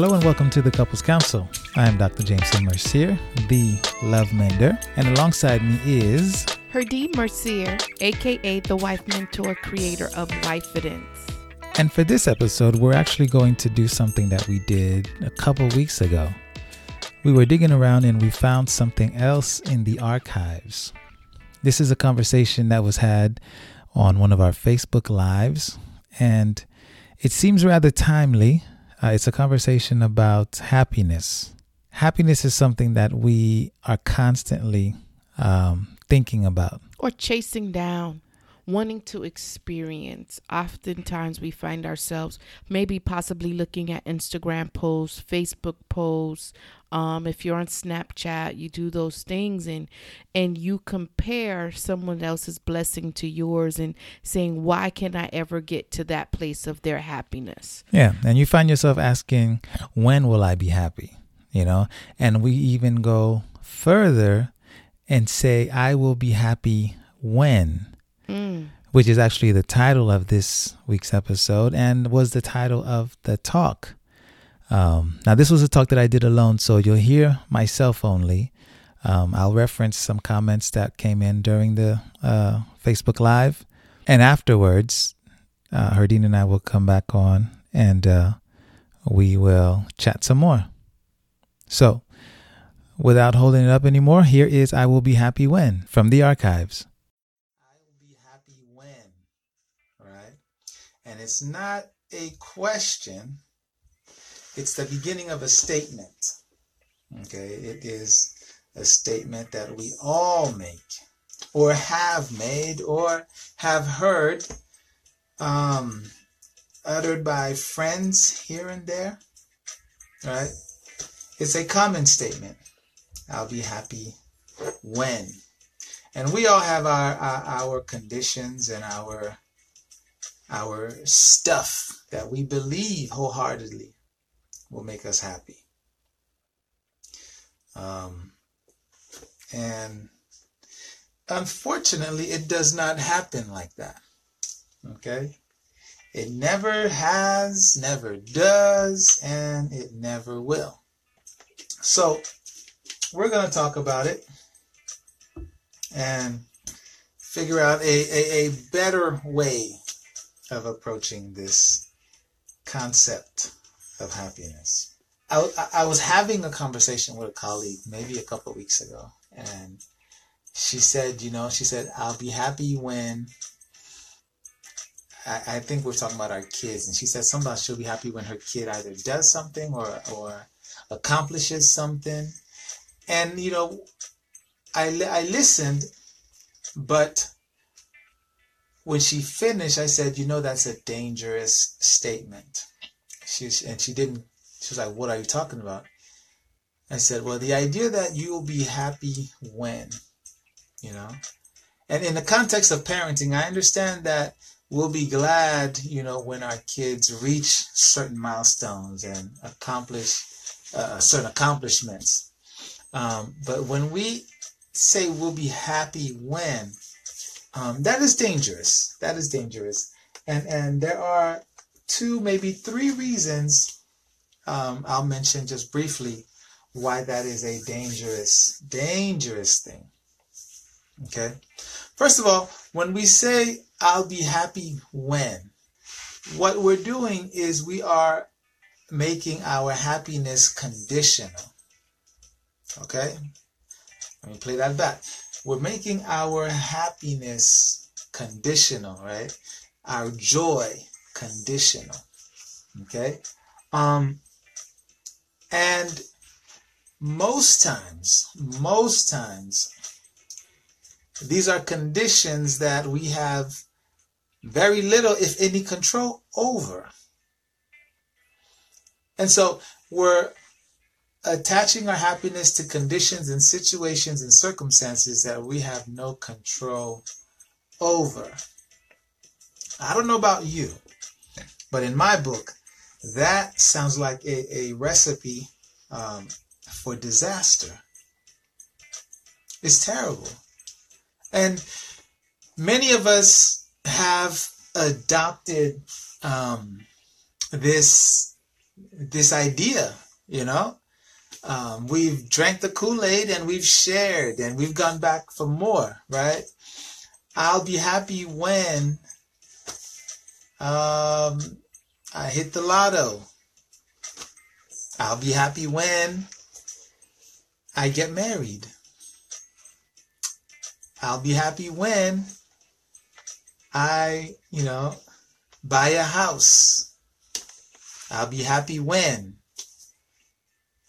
Hello and welcome to the Couples Council. I am Dr. Jameson Mercier, the Love Mender, and alongside me is Herdee Mercier, aka the wife mentor creator of Wifidence. And for this episode, we're actually going to do something that we did a couple weeks ago. We were digging around and we found something else in the archives. This is a conversation that was had on one of our Facebook Lives, and it seems rather timely uh, it's a conversation about happiness. Happiness is something that we are constantly um, thinking about or chasing down wanting to experience. Oftentimes, we find ourselves maybe possibly looking at Instagram posts, Facebook posts. Um, if you're on Snapchat, you do those things and and you compare someone else's blessing to yours and saying, "Why can I ever get to that place of their happiness?" Yeah, and you find yourself asking, "When will I be happy?" You know, and we even go further and say, "I will be happy when." Mm. which is actually the title of this week's episode and was the title of the talk. Um, now, this was a talk that I did alone, so you'll hear myself only. Um, I'll reference some comments that came in during the uh, Facebook Live. And afterwards, uh, Herdine and I will come back on and uh, we will chat some more. So, without holding it up anymore, here is I Will Be Happy When from the archives. And it's not a question, it's the beginning of a statement. Okay, it is a statement that we all make, or have made, or have heard, um, uttered by friends here and there. Right? It's a common statement. I'll be happy when. And we all have our, our, our conditions and our our stuff that we believe wholeheartedly will make us happy. Um, and unfortunately, it does not happen like that. Okay? It never has, never does, and it never will. So, we're going to talk about it and figure out a, a, a better way of approaching this concept of happiness. I, I was having a conversation with a colleague maybe a couple weeks ago, and she said, you know, she said, I'll be happy when I, I think we're talking about our kids, and she said sometimes she'll be happy when her kid either does something or or accomplishes something, and you know, I I listened, but when she finished, I said, "You know, that's a dangerous statement." She's and she didn't. She was like, "What are you talking about?" I said, "Well, the idea that you will be happy when, you know, and in the context of parenting, I understand that we'll be glad, you know, when our kids reach certain milestones and accomplish uh, certain accomplishments. Um, but when we say we'll be happy when, um, that is dangerous. That is dangerous. And and there are two, maybe three reasons um, I'll mention just briefly why that is a dangerous, dangerous thing. Okay. First of all, when we say I'll be happy when, what we're doing is we are making our happiness conditional. Okay? Let me play that back we're making our happiness conditional, right? Our joy conditional. Okay? Um and most times, most times these are conditions that we have very little, if any, control over. And so we're attaching our happiness to conditions and situations and circumstances that we have no control over. I don't know about you, but in my book, that sounds like a, a recipe um, for disaster. It's terrible. And many of us have adopted um, this this idea, you know. Um, we've drank the Kool Aid and we've shared and we've gone back for more, right? I'll be happy when um, I hit the lotto. I'll be happy when I get married. I'll be happy when I, you know, buy a house. I'll be happy when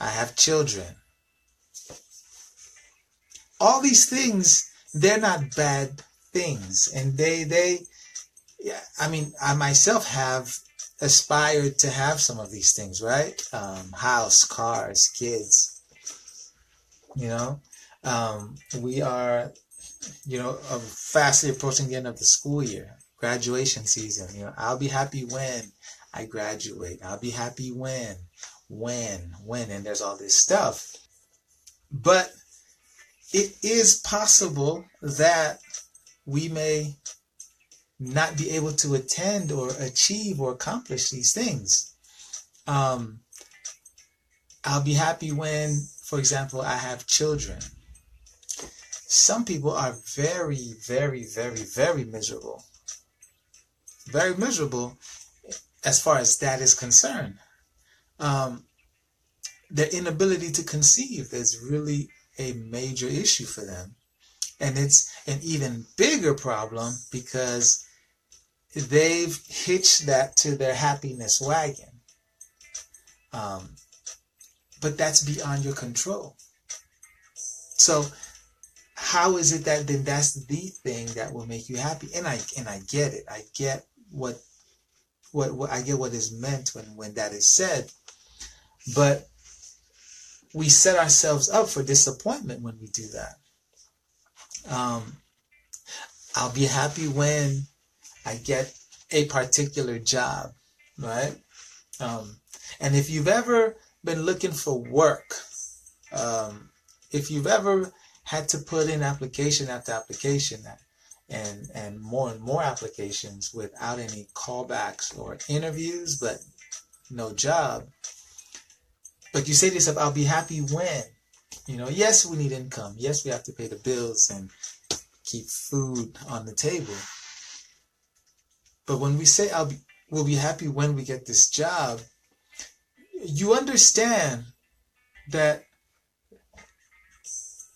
I have children. All these things, they're not bad things. And they, they, yeah, I mean, I myself have aspired to have some of these things, right? Um, house, cars, kids. You know, um, we are, you know, fastly approaching the end of the school year, graduation season. You know, I'll be happy when I graduate. I'll be happy when, when, when, and there's all this stuff. But it is possible that we may not be able to attend or achieve or accomplish these things. Um, I'll be happy when, for example, I have children. Some people are very, very, very, very miserable. Very miserable as far as that is concerned. Um, their inability to conceive is really a major issue for them. And it's an even bigger problem because they've hitched that to their happiness wagon. Um, but that's beyond your control. So how is it that then that's the thing that will make you happy? And I and I get it. I get what what, what I get what is meant when when that is said. But we set ourselves up for disappointment when we do that. Um, I'll be happy when I get a particular job, right? Um, and if you've ever been looking for work, um, if you've ever had to put in application after application and and more and more applications without any callbacks or interviews, but no job. But you say to yourself, I'll be happy when. You know, yes, we need income. Yes, we have to pay the bills and keep food on the table. But when we say I'll be, we'll be happy when we get this job, you understand that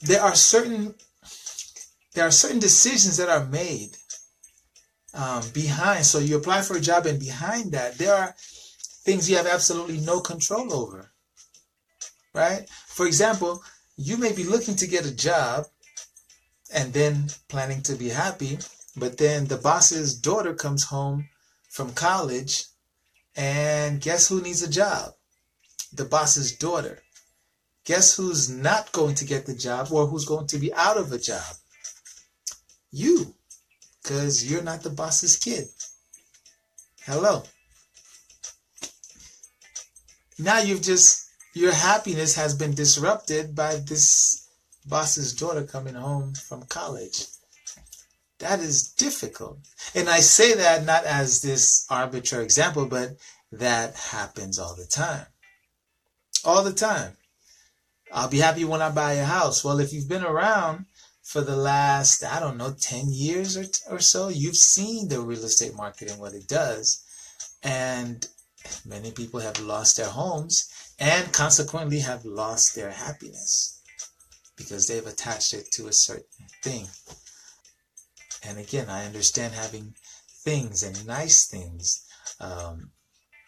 there are certain there are certain decisions that are made um, behind. So you apply for a job, and behind that, there are things you have absolutely no control over. Right? For example, you may be looking to get a job and then planning to be happy, but then the boss's daughter comes home from college, and guess who needs a job? The boss's daughter. Guess who's not going to get the job or who's going to be out of a job? You, because you're not the boss's kid. Hello. Now you've just, your happiness has been disrupted by this boss's daughter coming home from college. That is difficult. And I say that not as this arbitrary example, but that happens all the time. All the time. I'll be happy when I buy a house. Well, if you've been around for the last, I don't know, 10 years or, or so, you've seen the real estate market and what it does. And many people have lost their homes and consequently have lost their happiness because they've attached it to a certain thing. And again, I understand having things and nice things. Um,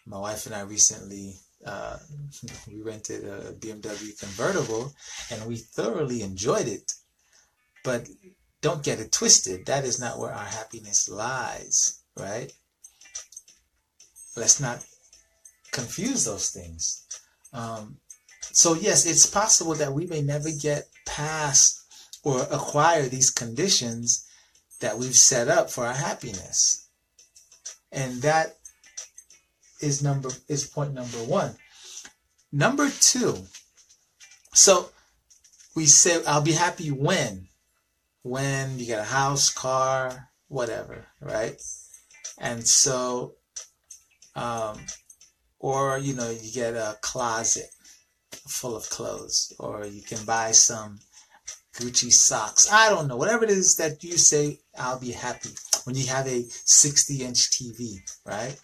my wife and I recently uh, we rented a BMW convertible, and we thoroughly enjoyed it. But don't get it twisted. That is not where our happiness lies, right? Let's not confuse those things. Um, so, yes, it's possible that we may never get past or acquire these conditions that we've set up for our happiness. And that is number is point number one. Number two, so we say I'll be happy when when you get a house, car, whatever, right? And so um or you know, you get a closet full of clothes, or you can buy some Gucci socks. I don't know. Whatever it is that you say, I'll be happy when you have a 60 inch TV, right?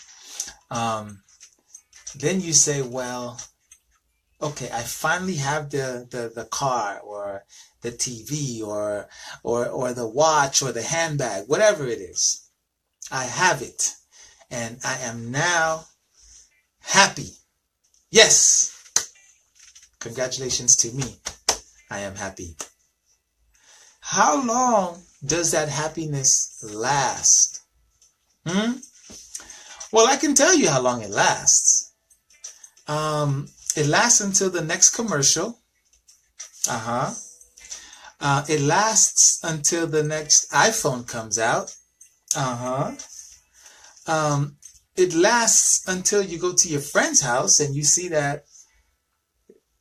Um, then you say, well, okay, I finally have the, the, the car or the TV or, or, or the watch or the handbag, whatever it is. I have it and I am now happy. Yes. Congratulations to me. I am happy. How long does that happiness last? Hmm? Well, I can tell you how long it lasts. Um, it lasts until the next commercial. Uh-huh. Uh, it lasts until the next iPhone comes out. Uh-huh. Um, it lasts until you go to your friend's house and you see that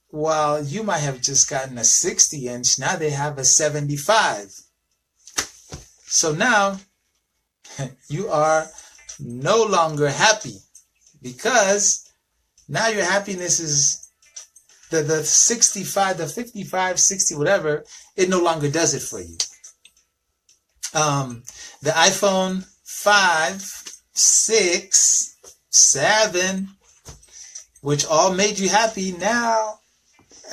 while you might have just gotten a 60 inch, now they have a 75. So now you are no longer happy because now your happiness is the, the 65, the 55, 60, whatever, it no longer does it for you. Um, the iPhone 5, 6, 7, which all made you happy now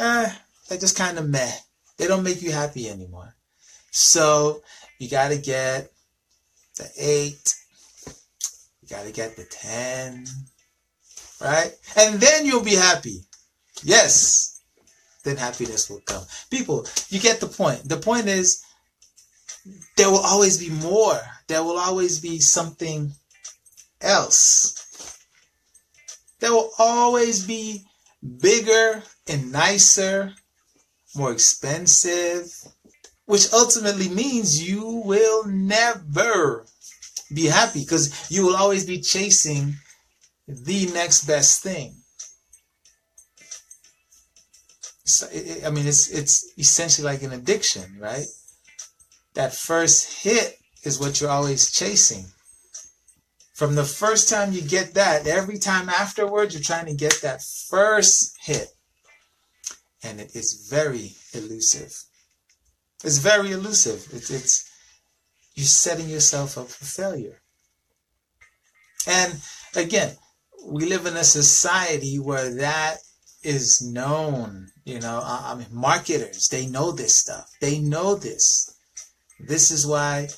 eh, they're just kind of meh. They don't make you happy anymore. So you got to get the eight. You got to get the 10. Right? And then you'll be happy. Yes. Then happiness will come. People, you get the point. The point is, there will always be more. There will always be something else. There will always be bigger and nicer, more expensive, which ultimately means you will never be happy because you will always be chasing the next best thing. So, I mean, it's it's essentially like an addiction, right? That first hit is what you're always chasing. From the first time you get that, every time afterwards, you're trying to get that first hit and it is very elusive. It's very elusive. It's, it's you're setting yourself up for failure. And again, we live in a society where that is known. You know, I mean, marketers, they know this stuff. They know this. This is why,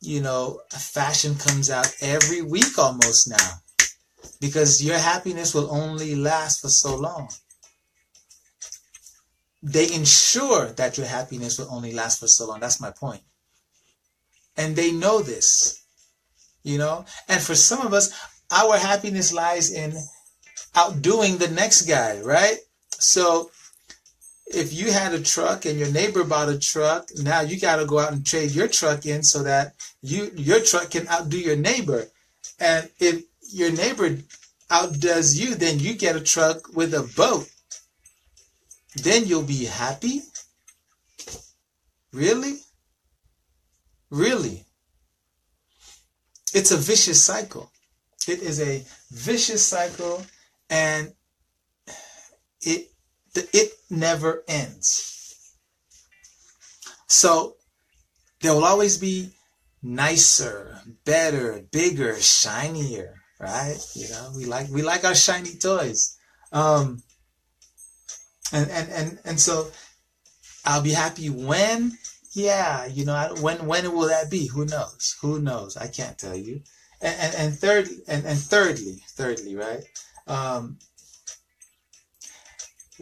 you know, fashion comes out every week almost now. Because your happiness will only last for so long they ensure that your happiness will only last for so long. That's my point. And they know this, you know. And for some of us, our happiness lies in outdoing the next guy, right? So if you had a truck and your neighbor bought a truck, now you got to go out and trade your truck in so that you your truck can outdo your neighbor. And if your neighbor outdoes you, then you get a truck with a boat then you'll be happy? Really? Really? It's a vicious cycle. It is a vicious cycle and it it never ends. So there will always be nicer, better, bigger, shinier, right? You know, we like we like our shiny toys. Um, and and and and so I'll be happy when yeah you know when when will that be who knows who knows I can't tell you and and, and and, and thirdly thirdly right um,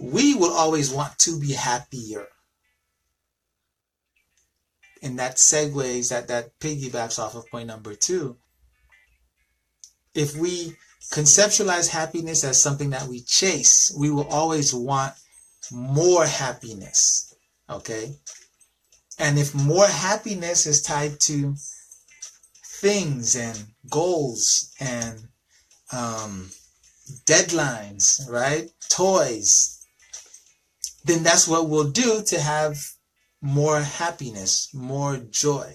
we will always want to be happier and that segues that that piggybacks off of point number two. If we conceptualize happiness as something that we chase, we will always want more happiness. Okay? And if more happiness is tied to things and goals and um, deadlines, right? Toys, then that's what we'll do to have more happiness, more joy.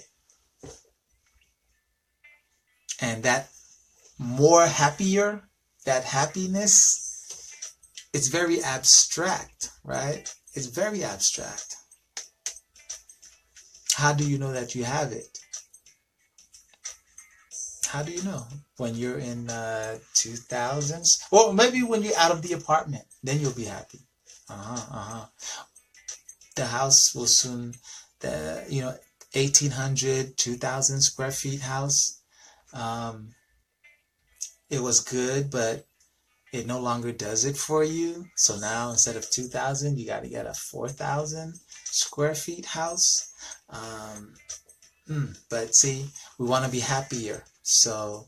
And that more happier, that happiness, it's very abstract, right? It's very abstract. How do you know that you have it? How do you know? When you're in uh, 2000s? Well, maybe when you're out of the apartment, then you'll be happy. Uh-huh, uh-huh. The house will soon, the, you know, 1800, 2000 square feet house. Um, it was good, but it no longer does it for you. So now instead of 2000, you got to get a 4000 square feet house. Um, mm, but see, we want to be happier. So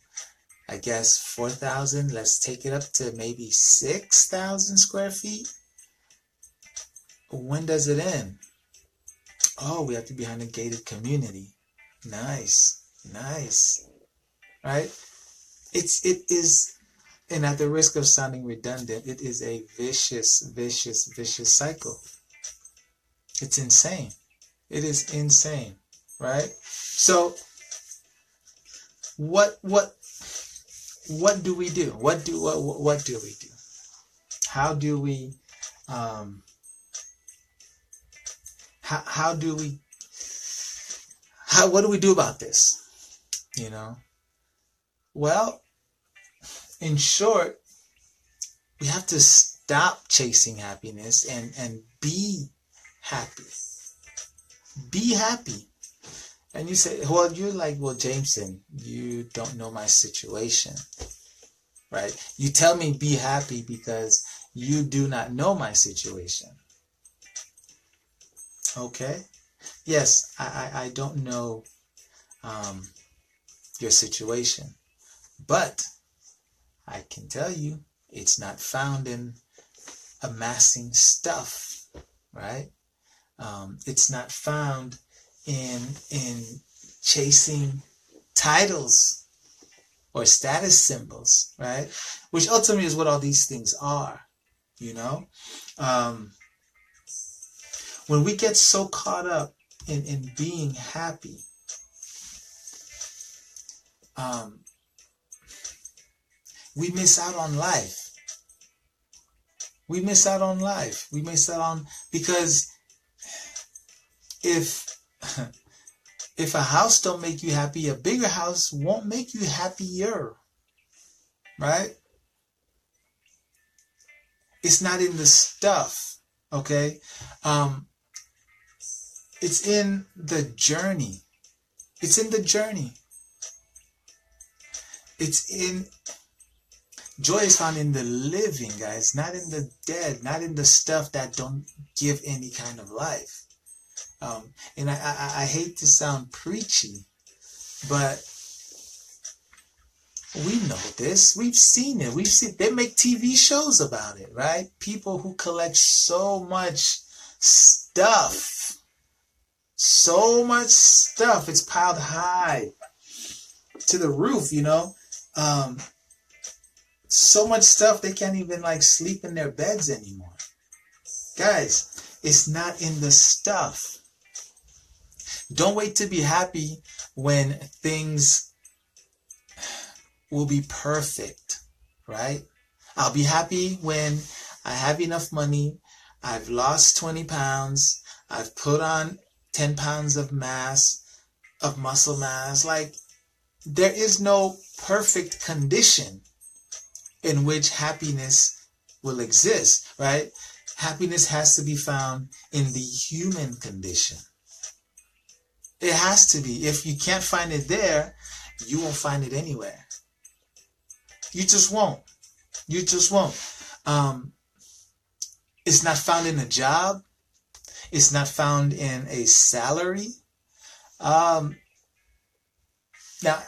I guess 4,000, let's take it up to maybe 6,000 square feet. When does it end? Oh, we have to be behind a gated community. Nice, nice, right? It's, it is, and at the risk of sounding redundant, it is a vicious, vicious, vicious cycle. It's insane. It is insane, right? So what what what do we do? What do what what do we do? How do we um how how do we how what do we do about this? You know? Well, in short, we have to stop chasing happiness and and be happy. Be happy. And you say, well, you're like, well, Jameson, you don't know my situation, right? You tell me be happy because you do not know my situation. Okay? Yes, I, I, I don't know um, your situation, but I can tell you it's not found in amassing stuff, right? Um, it's not found in in chasing titles or status symbols, right? Which ultimately is what all these things are, you know. Um, when we get so caught up in in being happy, um, we miss out on life. We miss out on life. We miss out on because if if a house don't make you happy, a bigger house won't make you happier. Right? It's not in the stuff, okay? Um it's in the journey. It's in the journey. It's in joy is found in the living, guys, not in the dead, not in the stuff that don't give any kind of life. Um, and I, I, I hate to sound preachy, but we know this. We've seen it. We've seen they make TV shows about it, right? People who collect so much stuff. So much stuff. It's piled high to the roof, you know. Um, so much stuff they can't even like sleep in their beds anymore. Guys, it's not in the stuff. Don't wait to be happy when things will be perfect, right? I'll be happy when I have enough money, I've lost 20 pounds, I've put on 10 pounds of mass, of muscle mass. Like, there is no perfect condition in which happiness will exist, right? Happiness has to be found in the human condition. It has to be. If you can't find it there, you won't find it anywhere. You just won't. You just won't. Um, it's not found in a job. It's not found in a salary. Um, now,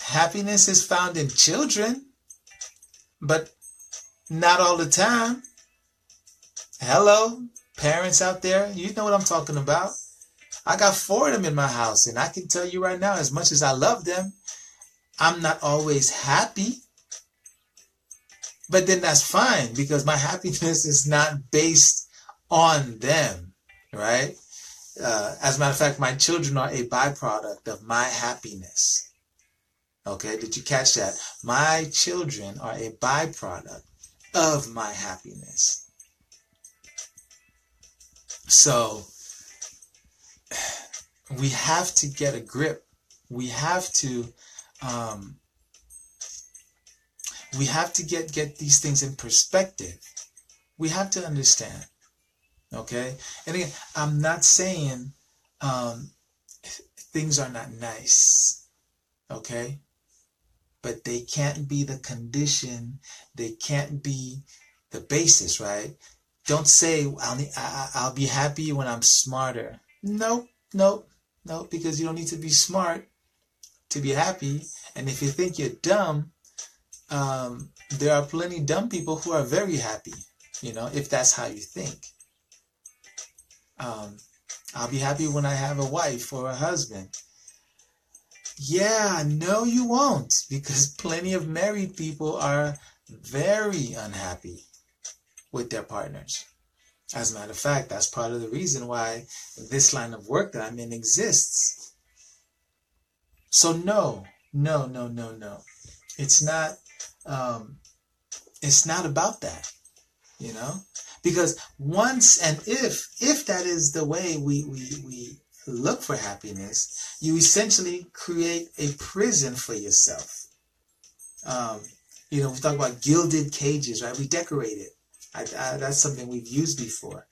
happiness is found in children, but not all the time. Hello, parents out there, you know what I'm talking about. I got four of them in my house, and I can tell you right now, as much as I love them, I'm not always happy. But then that's fine because my happiness is not based on them, right? Uh, as a matter of fact, my children are a byproduct of my happiness. Okay, did you catch that? My children are a byproduct of my happiness. So we have to get a grip. We have to um, we have to get get these things in perspective. We have to understand. Okay, and again, I'm not saying um, things are not nice. Okay, but they can't be the condition. They can't be the basis, right? Don't say I'll I'll be happy when I'm smarter. Nope, nope, nope. Because you don't need to be smart to be happy. And if you think you're dumb, um, there are plenty dumb people who are very happy. You know, if that's how you think. Um, I'll be happy when I have a wife or a husband. Yeah, no, you won't, because plenty of married people are very unhappy with their partners. As a matter of fact, that's part of the reason why this line of work that I'm in exists. So no, no, no, no, no. It's not. Um, it's not about that, you know, because once and if if that is the way we we we look for happiness, you essentially create a prison for yourself. Um, you know, we talk about gilded cages, right? We decorate it. I, I, that's something we've used before.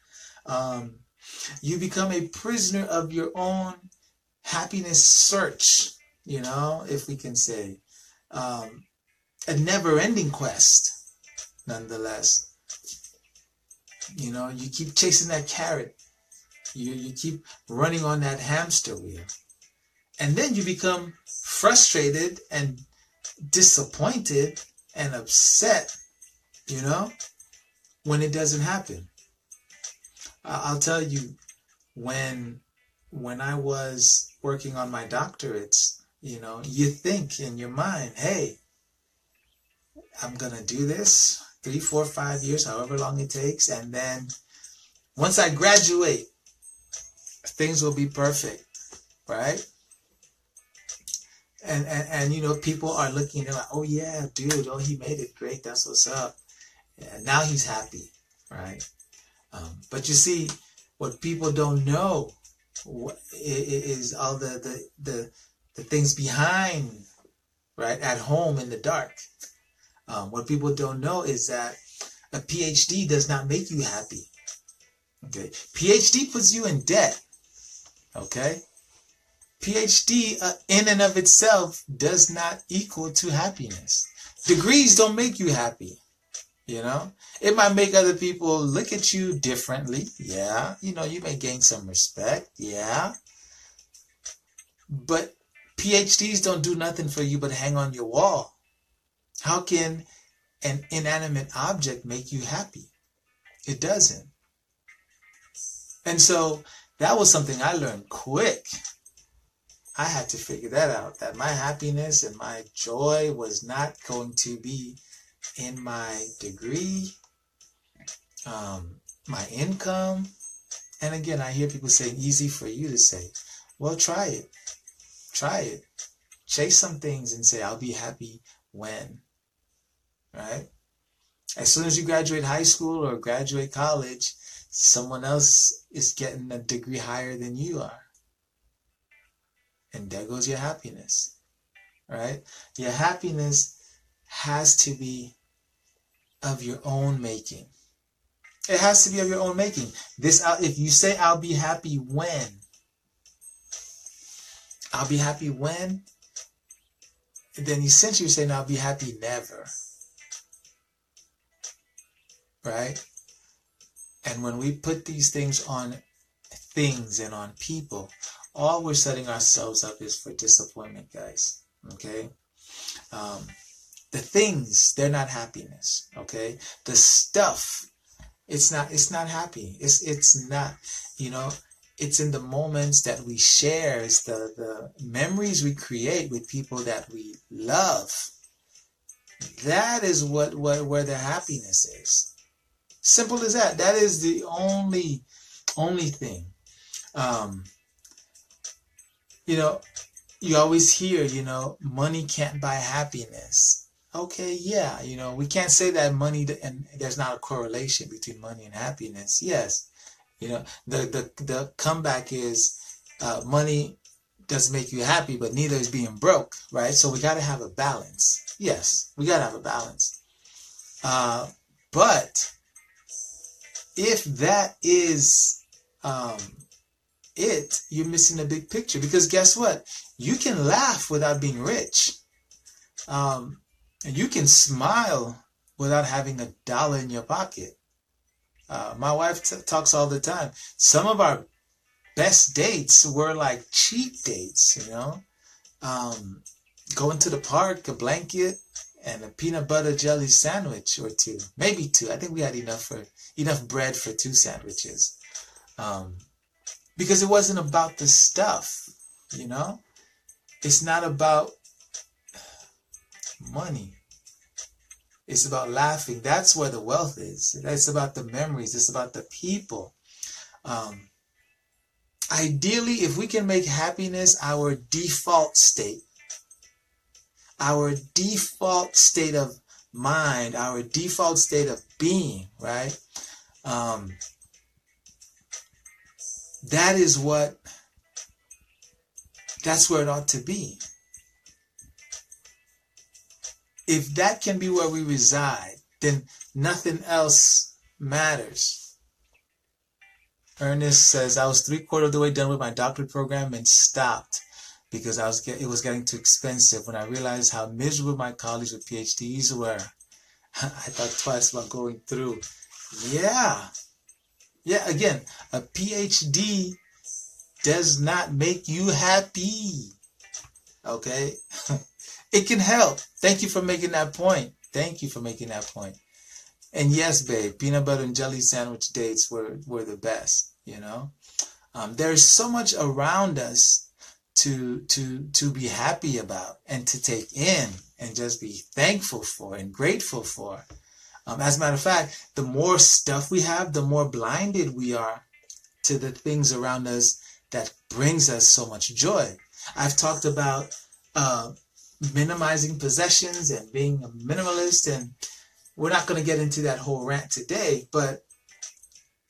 Um, you become a prisoner of your own happiness search, you know, if we can say. Um, a never ending quest, nonetheless. You know, you keep chasing that carrot. You, you keep running on that hamster wheel. And then you become frustrated and disappointed and upset, you know, when it doesn't happen. I'll tell you, when when I was working on my doctorates, you know, you think in your mind, hey, I'm gonna do this three, four, five years, however long it takes, and then once I graduate, things will be perfect, right? And, and, and you know, people are looking at like, oh yeah, dude, oh he made it great, that's what's up. Yeah, now he's happy, right? Um, but you see, what people don't know is all the, the the the things behind, right, at home in the dark. Um, what people don't know is that a PhD does not make you happy. Okay, PhD puts you in debt. Okay? PhD uh, in and of itself does not equal to happiness. Degrees don't make you happy. You know, it might make other people look at you differently. Yeah. You know, you may gain some respect. Yeah. But PhDs don't do nothing for you but hang on your wall. How can an inanimate object make you happy? It doesn't. And so that was something I learned quick. I had to figure that out that my happiness and my joy was not going to be in my degree, um, my income. And again, I hear people saying, easy for you to say. Well, try it. Try it. Chase some things and say, I'll be happy when. Right? As soon as you graduate high school or graduate college, someone else is getting a degree higher than you are. And there goes your happiness. Right? Your happiness has to be of your own making. It has to be of your own making. This if you say I'll be happy when I'll be happy when then essentially you're saying I'll be happy never. Right? And when we put these things on things and on people, all we're setting ourselves up is for disappointment, guys. Okay. Um, the things, they're not happiness. Okay. The stuff, it's not, it's not happy. It's, it's not, you know, it's in the moments that we share, it's the, the memories we create with people that we love. That is what, what where the happiness is. Simple as that. That is the only only thing. Um, you know, you always hear, you know, money can't buy happiness. Okay, yeah, you know, we can't say that money and there's not a correlation between money and happiness. Yes, you know, the the the comeback is uh, money doesn't make you happy, but neither is being broke, right? So we got to have a balance. Yes, we got to have a balance. Uh, but if that is um, it, you're missing the big picture. Because guess what? You can laugh without being rich. Um, and you can smile without having a dollar in your pocket. Uh, my wife t- talks all the time. Some of our best dates were like cheap dates, you know. Um, going to the park, a blanket, and a peanut butter jelly sandwich or two, maybe two. I think we had enough for enough bread for two sandwiches, um, because it wasn't about the stuff, you know. It's not about money. It's about laughing. That's where the wealth is. It's about the memories. It's about the people. Um, ideally, if we can make happiness our default state, our default state of mind, our default state of being, right? Um, that is what, that's where it ought to be. If that can be where we reside, then nothing else matters. Ernest says, I was three quarter of the way done with my doctorate program and stopped because I was get, it was getting too expensive. When I realized how miserable my colleagues with PhDs were, I thought twice about going through. Yeah, yeah. Again, a PhD does not make you happy. Okay, it can help. Thank you for making that point. Thank you for making that point. And yes, babe, peanut butter and jelly sandwich dates were were the best. You know, um, there's so much around us to to to be happy about and to take in and just be thankful for and grateful for. Um, as a matter of fact, the more stuff we have, the more blinded we are to the things around us that brings us so much joy. I've talked about uh, minimizing possessions and being a minimalist, and we're not going to get into that whole rant today, but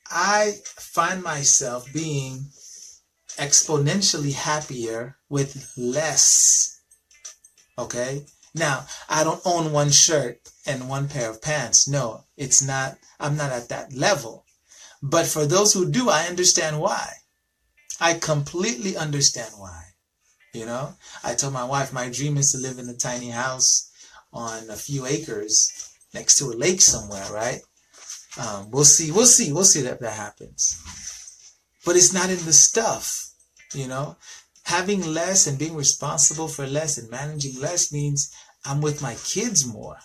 I find myself being exponentially happier with less. Okay? Now, I don't own one shirt and one pair of pants. No, it's not, I'm not at that level. But for those who do, I understand why. I completely understand why. You know, I told my wife my dream is to live in a tiny house on a few acres next to a lake somewhere, right? Um, we'll see. We'll see. We'll see that that happens. But it's not in the stuff. You know, having less and being responsible for less and managing less means I'm with my kids more,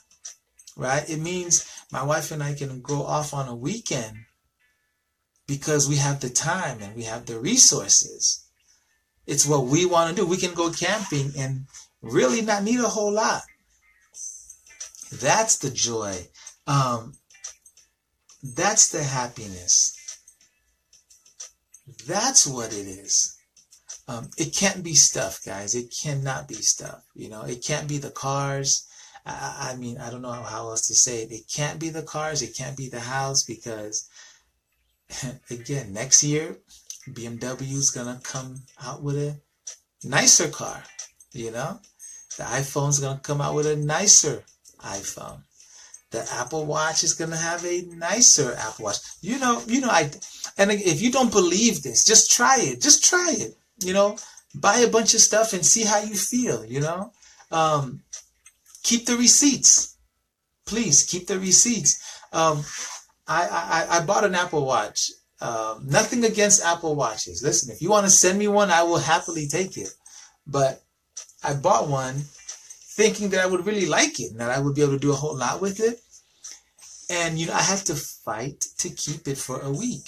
right? It means my wife and I can go off on a weekend because we have the time and we have the resources. It's what we want to do. We can go camping and really not need a whole lot. That's the joy. Um, that's the happiness. That's what it is. Um, it can't be stuff, guys. It cannot be stuff. You know, it can't be the cars. I, I mean, I don't know how else to say it. It can't be the cars. It can't be the house because, again, next year, BMW is gonna come out with a nicer car. You know, the iPhone's gonna come out with a nicer iPhone. The Apple Watch is gonna have a nicer Apple Watch. You know, you know, I and if you don't believe this, just try it. Just try it you know, buy a bunch of stuff and see how you feel, you know. Um, keep the receipts. Please keep the receipts. Um, I, I, I bought an Apple Watch Um, nothing against Apple Watches. Listen, if you want to send me one, I will happily take it. But I bought one thinking that I would really like it and that I would be able to do a whole lot with it. And, you know, I had to fight to keep it for a week.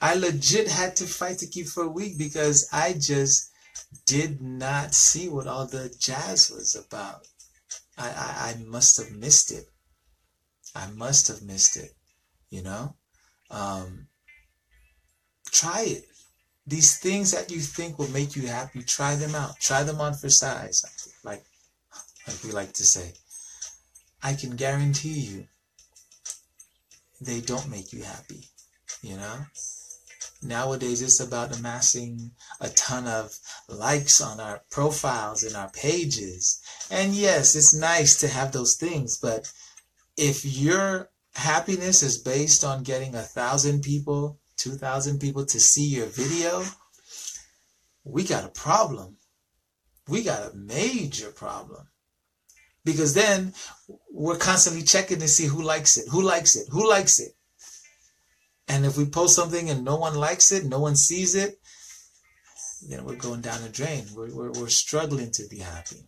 I legit had to fight to keep for a week because I just did not see what all the jazz was about. I, I, I must have missed it. I must have missed it, you know? Um, try it. These things that you think will make you happy, try them out. Try them on for size, like, like we like to say. I can guarantee you they don't make you happy, you know? Nowadays, it's about amassing a ton of likes on our profiles and our pages. And yes, it's nice to have those things, but if your happiness is based on getting a thousand people, two thousand people to see your video, we got a problem. We got a major problem. Because then we're constantly checking to see who likes it, who likes it, who likes it. And if we post something and no one likes it, no one sees it, then we're going down the drain. We're, we're, we're struggling to be happy,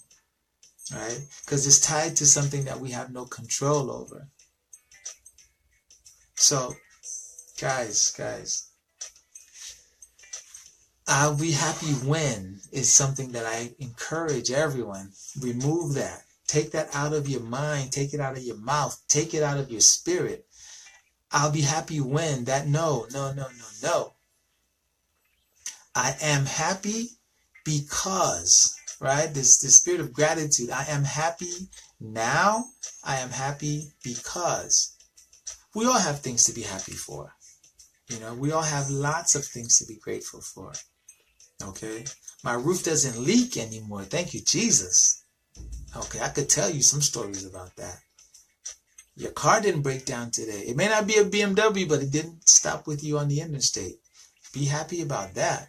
right? Because it's tied to something that we have no control over. So, guys, guys, I'll be happy when is something that I encourage everyone. Remove that. Take that out of your mind. Take it out of your mouth. Take it out of your spirit. I'll be happy when that no, no, no, no, no. I am happy because, right? This the spirit of gratitude. I am happy now. I am happy because. We all have things to be happy for. You know, we all have lots of things to be grateful for. Okay? My roof doesn't leak anymore. Thank you, Jesus. Okay, I could tell you some stories about that. Your car didn't break down today. It may not be a BMW, but it didn't stop with you on the interstate. Be happy about that.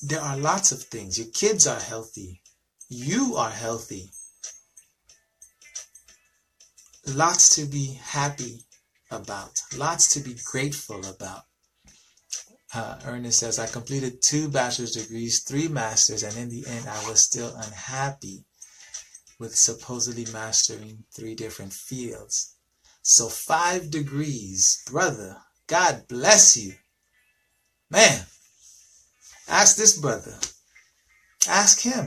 There are lots of things. Your kids are healthy. You are healthy. Lots to be happy about. Lots to be grateful about. Uh, Ernest says, I completed two bachelor's degrees, three masters, and in the end, I was still unhappy with supposedly mastering three different fields. So five degrees, brother. God bless you. Man, ask this brother. Ask him.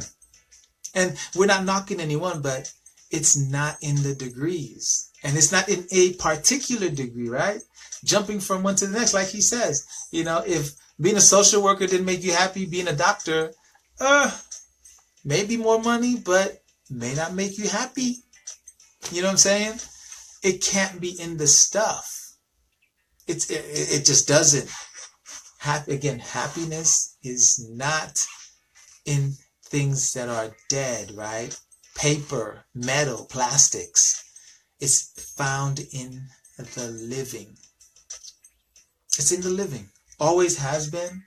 And we're not knocking anyone, but it's not in the degrees. And it's not in a particular degree, right? Jumping from one to the next, like he says. You know, if being a social worker didn't make you happy, being a doctor, uh, maybe more money, but may not make you happy. You know what I'm saying? It can't be in the stuff. It's it, it just doesn't. Happy again, happiness is not in things that are dead, right? Paper, metal, plastics. It's found in the living. It's in the living. Always has been,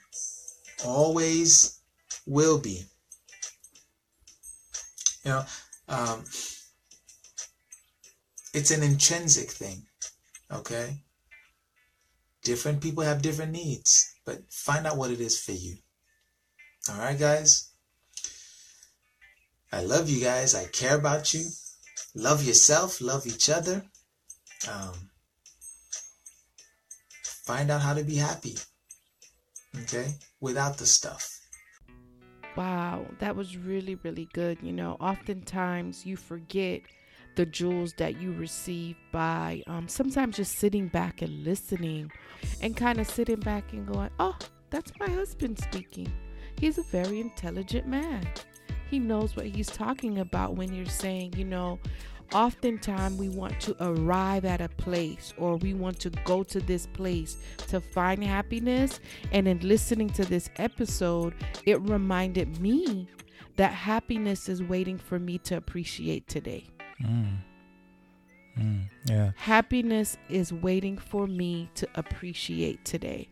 always will be. You know, um, it's an intrinsic thing. Okay? Different people have different needs, but find out what it is for you. All right, guys? I love you guys. I care about you. Love yourself. Love each other. Um, find out how to be happy. Okay? Without the stuff. Wow, that was really, really good. You know, oftentimes you forget the jewels that you receive by um, sometimes just sitting back and listening and kind of sitting back and going, oh, that's my husband speaking. He's a very intelligent man. He knows what he's talking about when you're saying, you know, oftentimes we want to arrive at a place or we want to go to this place to find happiness. And in listening to this episode, it reminded me that happiness is waiting for me to appreciate today. Mm. Mm, yeah. Happiness is waiting for me to appreciate today.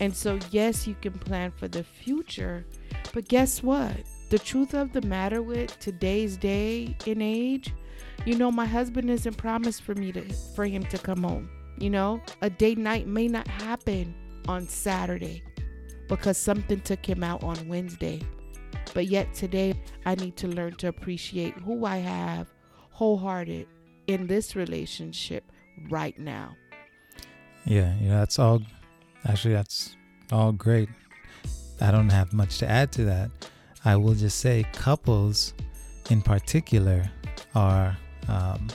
And so, yes, you can plan for the future, but guess what? The truth of the matter with today's day and age, you know, my husband isn't promised for me to for him to come home. You know, a date night may not happen on Saturday because something took him out on Wednesday. But yet today, I need to learn to appreciate who I have wholehearted in this relationship right now. Yeah, yeah, that's all. Actually, that's all great. I don't have much to add to that. I will just say, couples in particular are um,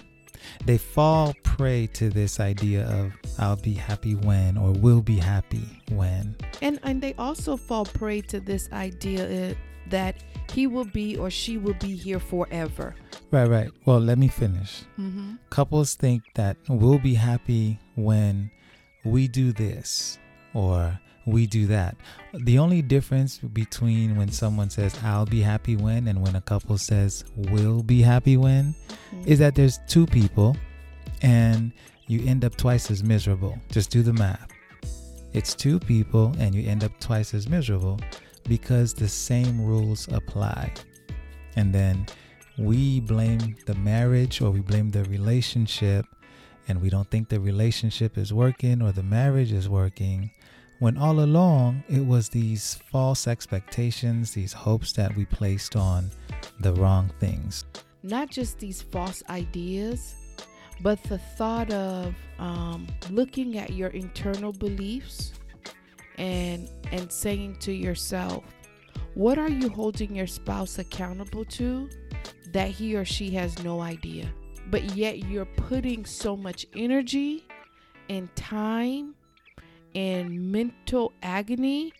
they fall prey to this idea of I'll be happy when or will be happy when. And and they also fall prey to this idea uh, that he will be or she will be here forever. Right, right. Well, let me finish. Mm-hmm. Couples think that we'll be happy when we do this or we do that. The only difference between when someone says I'll be happy when and when a couple says We'll be happy when Mm-hmm. is that there's two people and you end up twice as miserable. Just do the math. It's two people and you end up twice as miserable because the same rules apply. And then we blame the marriage or we blame the relationship and we don't think the relationship is working or the marriage is working when all along it was these false expectations, these hopes that we placed on the wrong things. not just these false ideas, but the thought of um, looking at your internal beliefs and and saying to yourself, what are you holding your spouse accountable to that he or she has no idea? But yet you're putting so much energy and time and mental agony,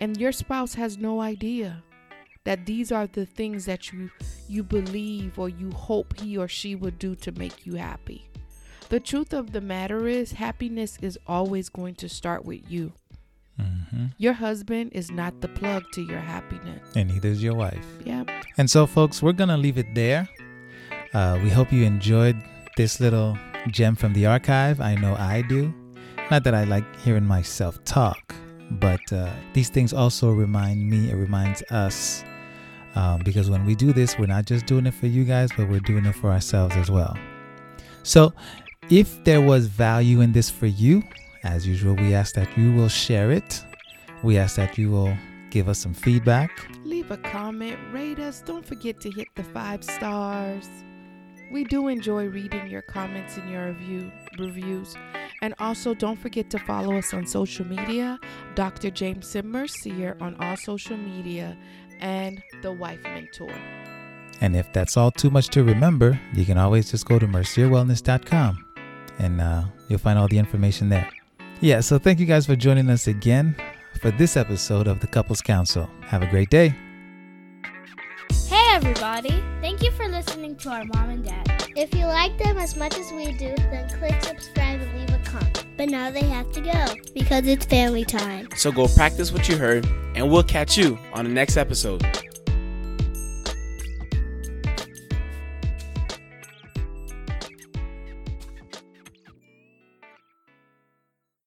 and your spouse has no idea that these are the things that you you believe or you hope he or she would do to make you happy. The truth of the matter is happiness is always going to start with you. hmm Your husband is not the plug to your happiness. And neither is your wife. Yeah. And so, folks, we're going to leave it there. Uh, we hope you enjoyed this little gem from the archive. I know I do. Not that I like hearing myself talk, but uh, these things also remind me, it reminds us, um, because when we do this, we're not just doing it for you guys, but we're doing it for ourselves as well. So, if there was value in this for you, as usual, we ask that you will share it. We ask that you will give us some feedback. Leave a comment, rate us. Don't forget to hit the five stars. We do enjoy reading your comments and your review reviews. And also don't forget to follow us on social media, Dr. James Mercier on all social media, and the Wife Mentor. And if that's all too much to remember, you can always just go to mercierwellness.com and uh, you'll find all the information there. Yeah, so thank you guys for joining us again for this episode of the Couples Council. Have a great day. Hey everybody! Thank you for listening to our mom and dad. If you like them as much as we do, then click subscribe and leave a comment. But now they have to go because it's family time. So go practice what you heard, and we'll catch you on the next episode.